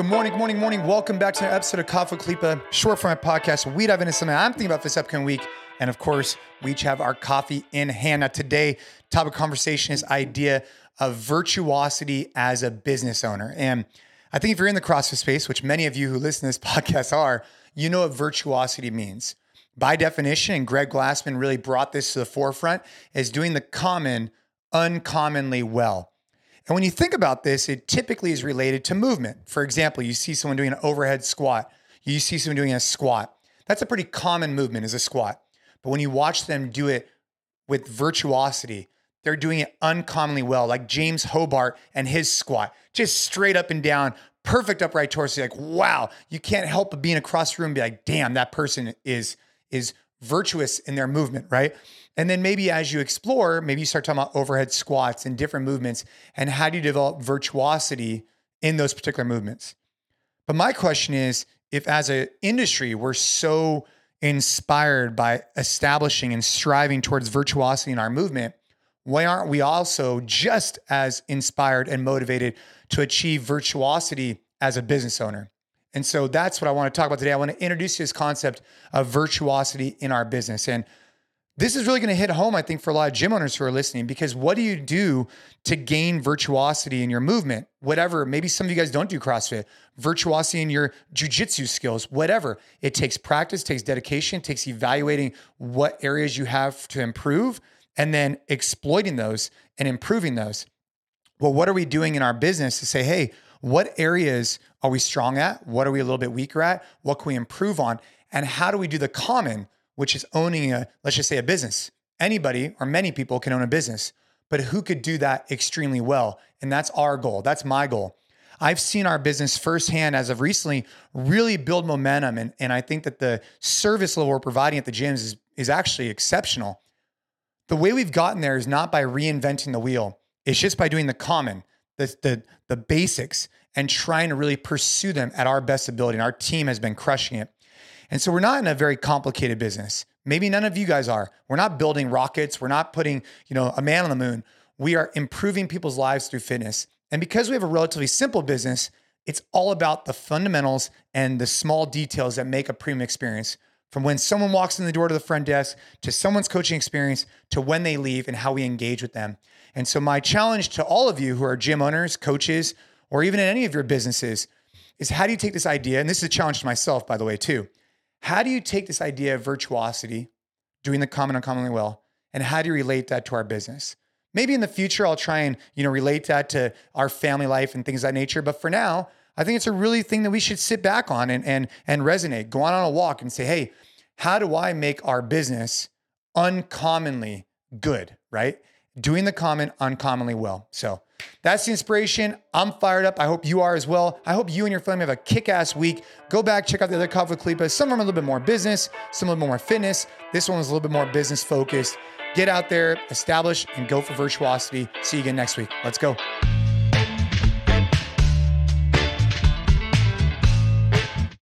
Good morning, morning, morning. Welcome back to another episode of with Khalipa, short format podcast. We dive into something I'm thinking about this upcoming week. And of course, we each have our coffee in hand. Now, today, topic conversation is idea of virtuosity as a business owner. And I think if you're in the CrossFit space, which many of you who listen to this podcast are, you know what virtuosity means. By definition, and Greg Glassman really brought this to the forefront, is doing the common uncommonly well. And when you think about this, it typically is related to movement. For example, you see someone doing an overhead squat, you see someone doing a squat. That's a pretty common movement is a squat. But when you watch them do it with virtuosity, they're doing it uncommonly well, like James Hobart and his squat, just straight up and down, perfect upright torso. Like, wow, you can't help but being across the room and be like, damn, that person is is virtuous in their movement, right? And then maybe as you explore, maybe you start talking about overhead squats and different movements and how do you develop virtuosity in those particular movements. But my question is if as an industry we're so inspired by establishing and striving towards virtuosity in our movement, why aren't we also just as inspired and motivated to achieve virtuosity as a business owner? And so that's what I want to talk about today. I want to introduce this concept of virtuosity in our business. And this is really going to hit home, I think, for a lot of gym owners who are listening, because what do you do to gain virtuosity in your movement? Whatever, maybe some of you guys don't do CrossFit, virtuosity in your jujitsu skills, whatever. It takes practice, takes dedication, takes evaluating what areas you have to improve and then exploiting those and improving those. Well, what are we doing in our business to say, hey, what areas are we strong at? What are we a little bit weaker at? What can we improve on? And how do we do the common? which is owning a, let's just say a business. Anybody or many people can own a business, but who could do that extremely well? And that's our goal. That's my goal. I've seen our business firsthand as of recently really build momentum. And, and I think that the service level we're providing at the gyms is, is actually exceptional. The way we've gotten there is not by reinventing the wheel, it's just by doing the common, the, the, the basics, and trying to really pursue them at our best ability. And our team has been crushing it. And so we're not in a very complicated business. Maybe none of you guys are. We're not building rockets. We're not putting, you know, a man on the moon. We are improving people's lives through fitness. And because we have a relatively simple business, it's all about the fundamentals and the small details that make a premium experience. From when someone walks in the door to the front desk to someone's coaching experience to when they leave and how we engage with them. And so, my challenge to all of you who are gym owners, coaches, or even in any of your businesses is how do you take this idea? And this is a challenge to myself, by the way, too. How do you take this idea of virtuosity, doing the common uncommonly well, and how do you relate that to our business? Maybe in the future I'll try and you know relate that to our family life and things of that nature. But for now, I think it's a really thing that we should sit back on and and and resonate. Go on on a walk and say, hey, how do I make our business uncommonly good? Right? Doing the common uncommonly well. So that's the inspiration. I'm fired up. I hope you are as well. I hope you and your family have a kick ass week. Go back, check out the other Coffee with. Some of them a little bit more business, some of them more fitness. This one was a little bit more business focused. Get out there, establish, and go for virtuosity. See you again next week. Let's go.